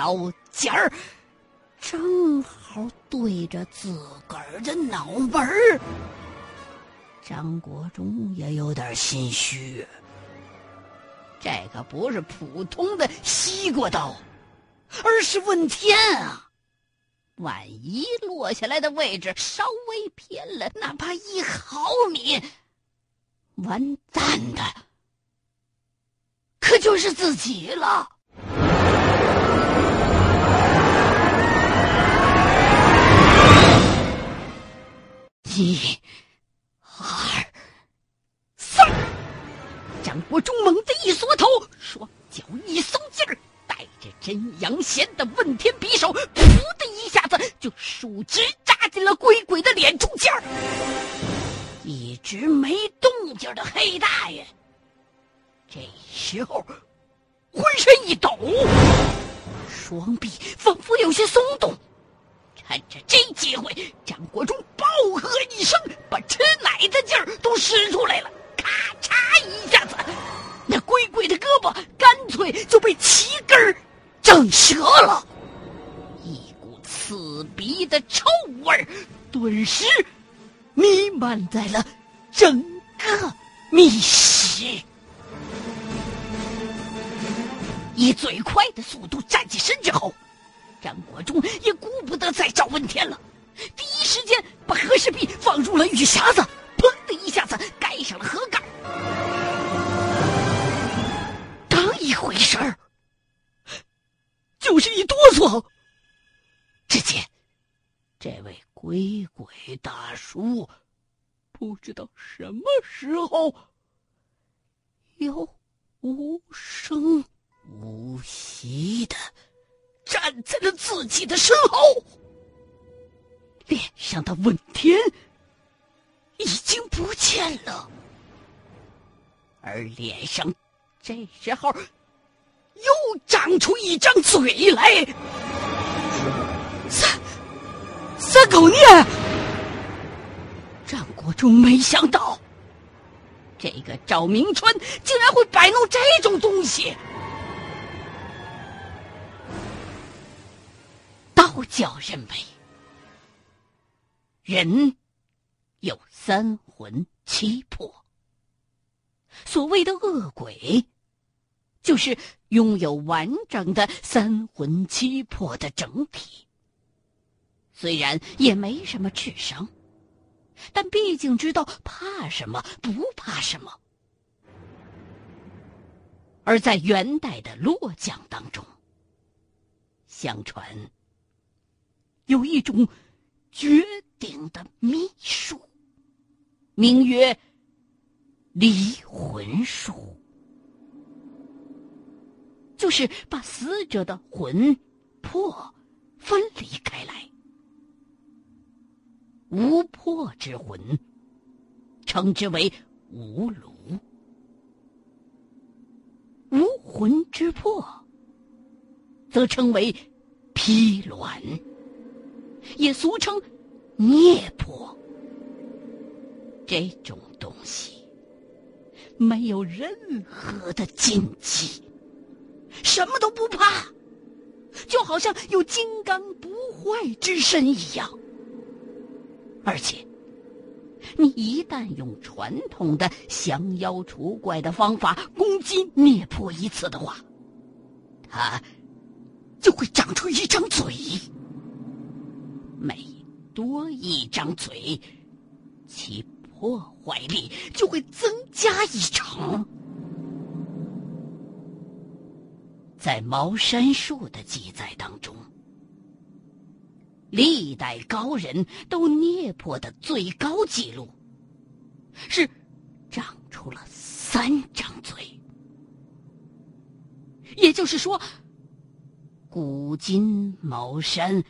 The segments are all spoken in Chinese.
刀尖儿正好对着自个儿的脑门儿。张国忠也有点心虚，这可不是普通的西瓜刀，而是问天啊！万一落下来的位置稍微偏了，哪怕一毫米，完蛋的可就是自己了。一、二、三，张国忠猛地一缩头，双脚一松劲儿，带着真阳弦的问天匕首，噗的一下子就竖直扎进了鬼鬼的脸中间儿。一直没动静的黑大爷，这时候浑身一抖，双臂仿佛有些松动。趁着这机会，张国忠暴喝一声，把吃奶的劲儿都使出来了。咔嚓一下子，那龟龟的胳膊干脆就被齐根儿整折了。一股刺鼻的臭味顿时弥漫在了整个密室。以最快的速度站起身之后。张国忠也顾不得再找问天了，第一时间把和氏璧放入了玉匣子，砰的一下子盖上了盒盖。刚一回神儿，就是一哆嗦。只见这位鬼鬼大叔，不知道什么时候，又无声无息的。站在了自己的身后，脸上的问天已经不见了，而脸上这时候又长出一张嘴来。三三狗念，张国忠没想到，这个赵明川竟然会摆弄这种东西。教认为，人有三魂七魄。所谓的恶鬼，就是拥有完整的三魂七魄的整体。虽然也没什么智商，但毕竟知道怕什么不怕什么。而在元代的落讲当中，相传。有一种绝顶的秘术，名曰离魂术，就是把死者的魂魄分离开来。无魄之魂，称之为无炉；无魂之魄，则称为披卵。也俗称孽魄。这种东西没有任何的禁忌，什么都不怕，就好像有金刚不坏之身一样。而且，你一旦用传统的降妖除怪的方法攻击孽魄一次的话，它就会长出一张嘴。每多一张嘴，其破坏力就会增加一成。在茅山术的记载当中，历代高人都捏破的最高纪录是长出了三张嘴，也就是说，古今茅山。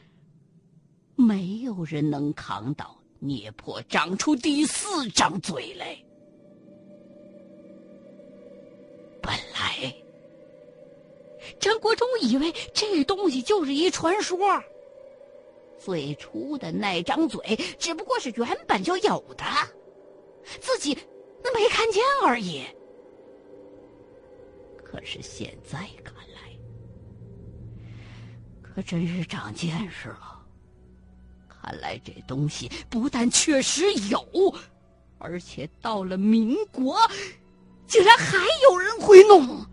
没有人能扛到捏破长出第四张嘴来。本来张国忠以为这东西就是一传说，最初的那张嘴只不过是原本就有的，自己没看见而已。可是现在看来，可真是长见识了。看来这东西不但确实有，而且到了民国，竟然还有人会弄。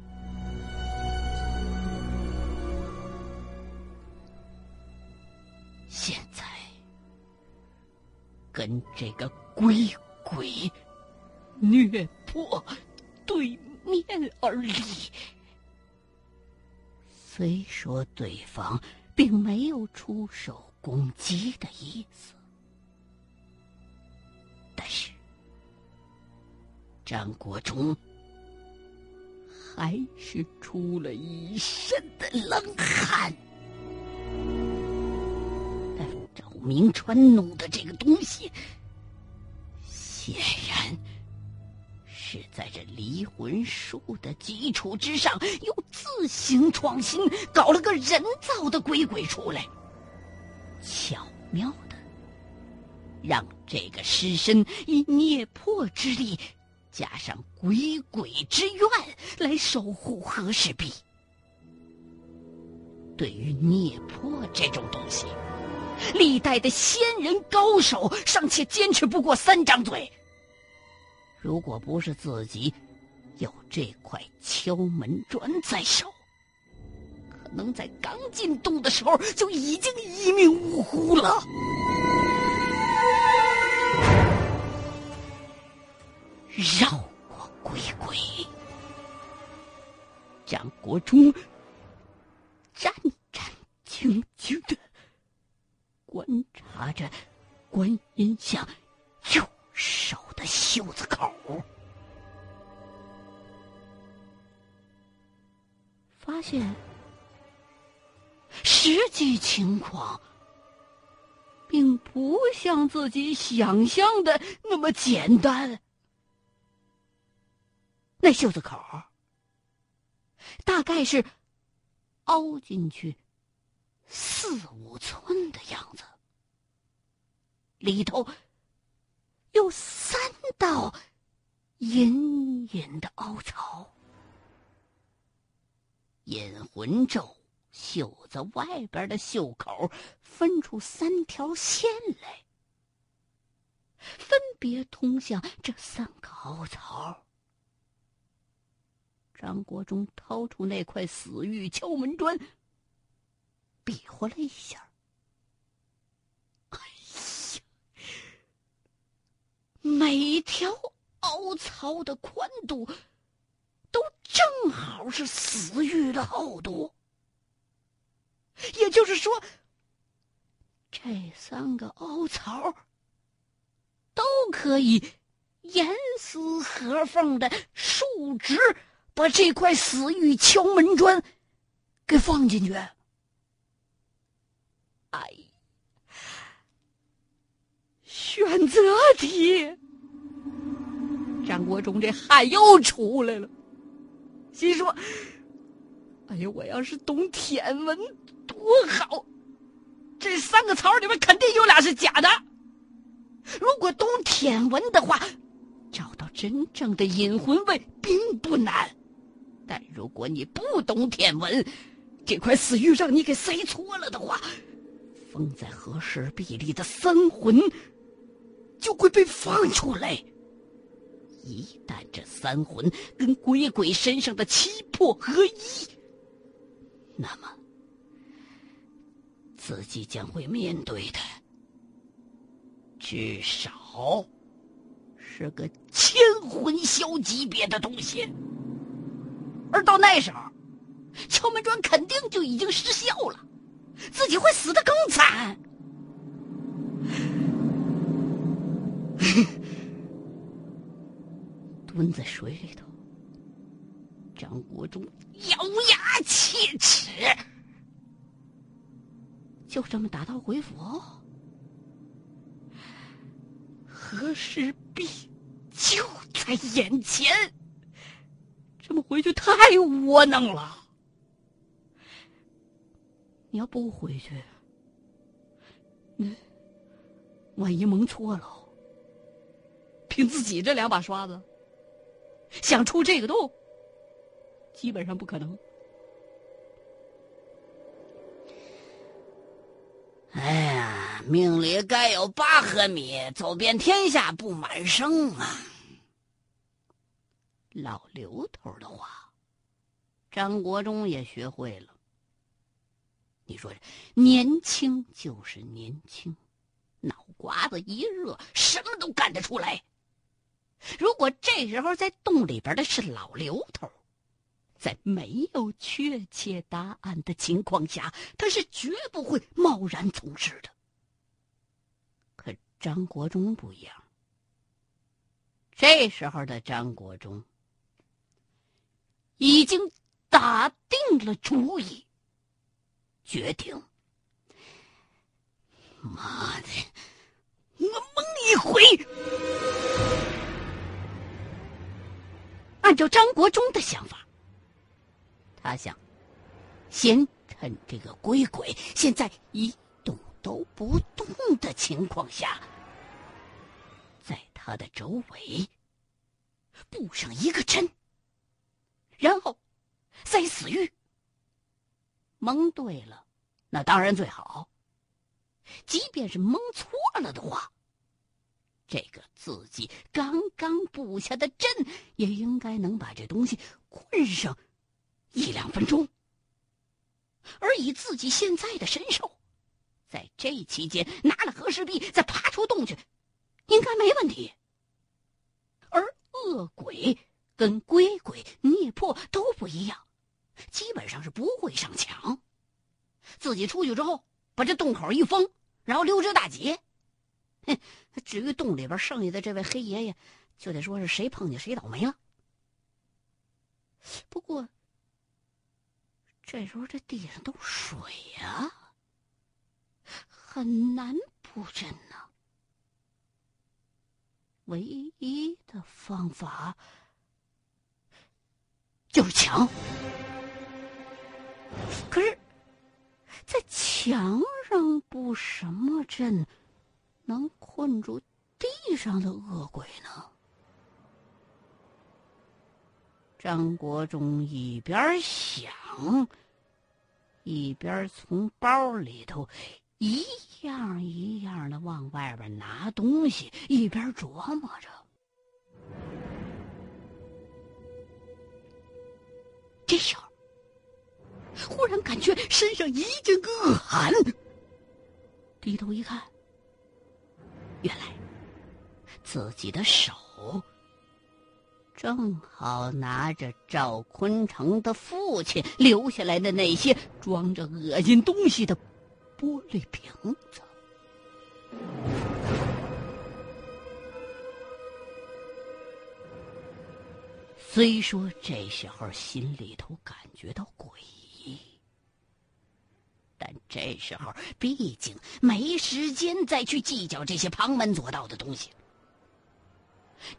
现在跟这个鬼鬼虐迫对面而立，虽说对方并没有出手。攻击的意思，但是张国忠还是出了一身的冷汗。但赵明川弄的这个东西，显然是在这离魂术的基础之上，又自行创新，搞了个人造的鬼鬼出来。巧妙的，让这个尸身以孽魄之力，加上鬼鬼之愿来守护和氏璧。对于孽魄这种东西，历代的仙人高手尚且坚持不过三张嘴。如果不是自己有这块敲门砖在手，能在刚进洞的时候就已经一命呜呼了。绕过鬼鬼，张国忠战战兢兢的观察着观音像右手的袖子口，发现。实际情况并不像自己想象的那么简单。那袖子口大概是凹进去四五寸的样子，里头有三道隐隐的凹槽，引魂咒。袖子外边的袖口分出三条线来，分别通向这三个凹槽。张国忠掏出那块死玉敲门砖，比划了一下。哎呀，每条凹槽的宽度都正好是死玉的厚度。也就是说，这三个凹槽都可以严丝合缝的竖直把这块死玉敲门砖给放进去。哎，选择题，张国忠这汗又出来了，心说：“哎呀，我要是懂天文。”多好！这三个槽里面肯定有俩是假的。如果懂天文的话，找到真正的引魂位并不难。但如果你不懂天文，这块死玉让你给塞错了的话，封在和氏璧里的三魂就会被放出来。一旦这三魂跟鬼鬼身上的七魄合一，那么……自己将会面对的，至少是个千魂销级别的东西，而到那时候，敲门砖肯定就已经失效了，自己会死的更惨。蹲在水里头，张国忠咬牙切齿。就这么打道回府，和氏璧就在眼前，这么回去太窝囊了。你要不回去，那万一蒙错了，凭自己这两把刷子，想出这个洞，基本上不可能。哎呀命里该有八合米，走遍天下不满生啊！老刘头的话，张国忠也学会了。你说，年轻就是年轻，脑瓜子一热，什么都干得出来。如果这时候在洞里边的是老刘头，在没有确切答案的情况下，他是绝不会贸然从事的。可张国忠不一样，这时候的张国忠已经打定了主意。决定，妈的，我蒙一回！按照张国忠的想法，他想先趁这个龟鬼现在一动都不动的情况下，在他的周围布上一个针，然后塞死玉。蒙对了，那当然最好。即便是蒙错了的话，这个自己刚刚布下的阵，也应该能把这东西困上一两分钟。而以自己现在的身手，在这期间拿了和氏璧，再爬出洞去，应该没问题。而恶鬼跟鬼鬼、孽魄都不一样。基本上是不会上墙，自己出去之后把这洞口一封，然后溜之大吉。哼，至于洞里边剩下的这位黑爷爷，就得说是谁碰见谁倒霉了。不过这时候这地上都是水呀，很难布阵呢。唯一的方法就是墙。可是，在墙上布什么阵，能困住地上的恶鬼呢？张国忠一边想，一边从包里头一样一样的往外边拿东西，一边琢磨着。这时候。忽然感觉身上一阵恶寒，低头一看，原来自己的手正好拿着赵坤成的父亲留下来的那些装着恶心东西的玻璃瓶子。虽说这时候心里头感觉到诡异。但这时候毕竟没时间再去计较这些旁门左道的东西。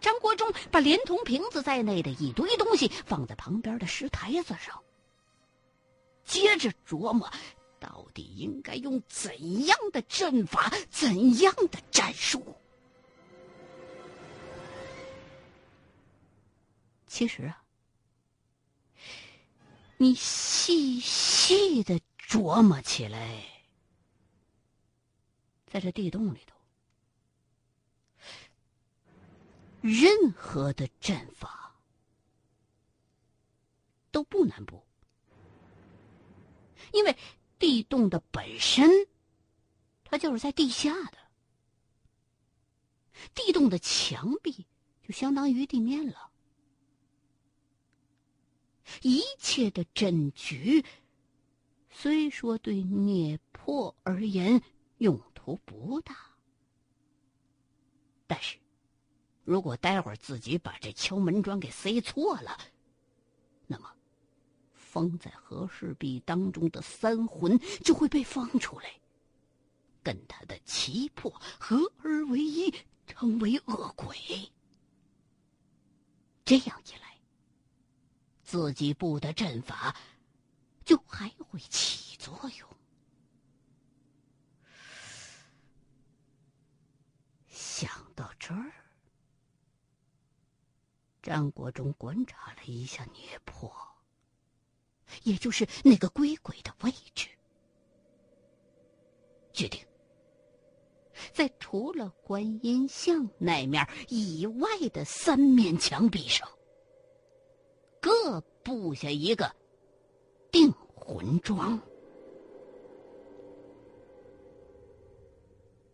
张国忠把连同瓶子在内的一堆东西放在旁边的石台子上，接着琢磨，到底应该用怎样的阵法、怎样的战术。其实啊，你细细的。琢磨起来，在这地洞里头，任何的阵法都不难布，因为地洞的本身，它就是在地下的，地洞的墙壁就相当于地面了，一切的阵局。虽说对聂破而言用途不大，但是，如果待会儿自己把这敲门砖给塞错了，那么封在和氏璧当中的三魂就会被放出来，跟他的七魄合而为一，成为恶鬼。这样一来，自己布的阵法。就还会起作用。想到这儿，张国忠观察了一下聂破，也就是那个鬼鬼的位置，决定在除了观音像那面以外的三面墙壁上，各布下一个定魂桩。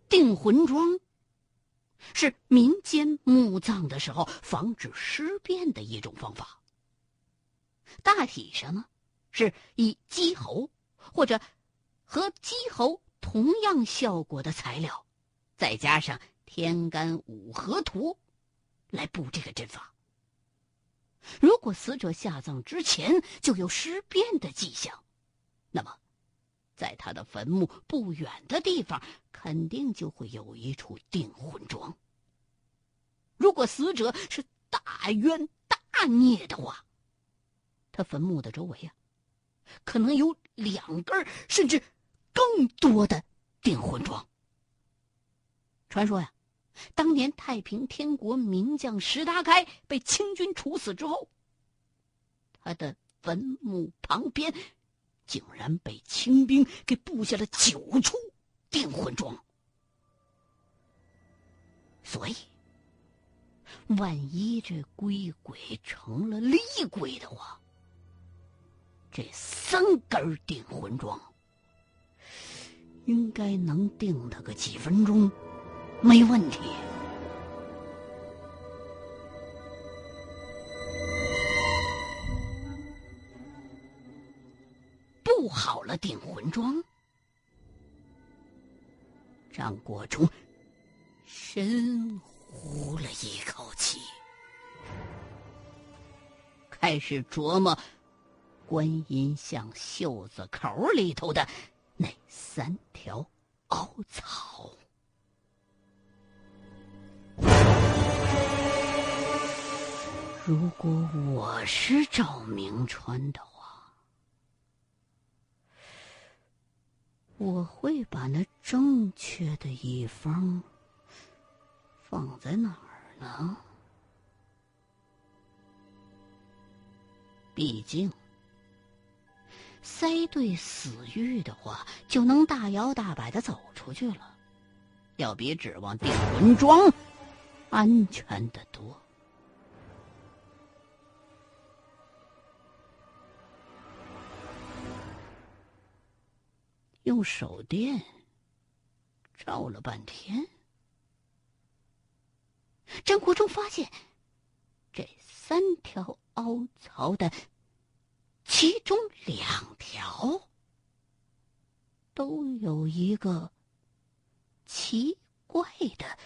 定魂桩是民间墓葬的时候防止尸变的一种方法。大体上呢，是以鸡猴或者和鸡猴同样效果的材料，再加上天干五合图，来布这个阵法。如果死者下葬之前就有尸变的迹象，他的坟墓不远的地方，肯定就会有一处定魂桩。如果死者是大冤大孽的话，他坟墓的周围啊，可能有两根甚至更多的定魂桩。传说呀，当年太平天国名将石达开被清军处死之后，他的坟墓旁边竟然被清兵给布下了九处定魂桩。所以，万一这龟鬼成了厉鬼的话，这三根定魂桩，应该能定他个几分钟，没问题。定魂桩，张国忠深呼了一口气，开始琢磨。观音像袖子口里头的那三条凹槽，如果我是赵明川的话，我会把那正确的一方放在哪儿呢？毕竟。塞对死玉的话，就能大摇大摆的走出去了，要比指望定魂桩安全的多。用手电照了半天，张国忠发现这三条凹槽的。其中两条都有一个奇怪的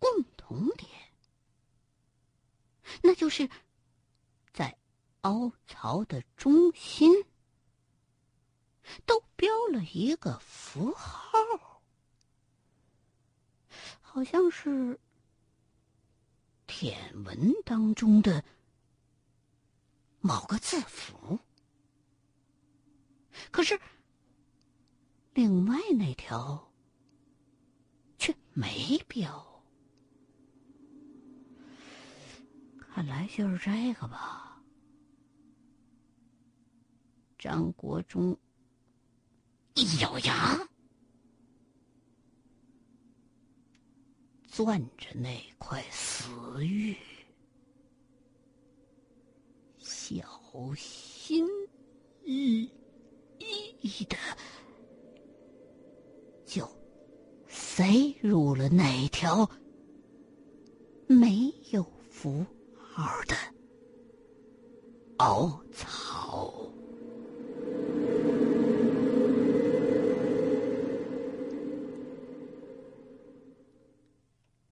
共同点，那就是在凹槽的中心都标了一个符号，好像是舔文当中的。某个字符，可是另外那条却没标。看来就是这个吧。张国忠一咬牙，攥着那块死玉。小心翼翼的，就塞入了那条没有符号的凹槽。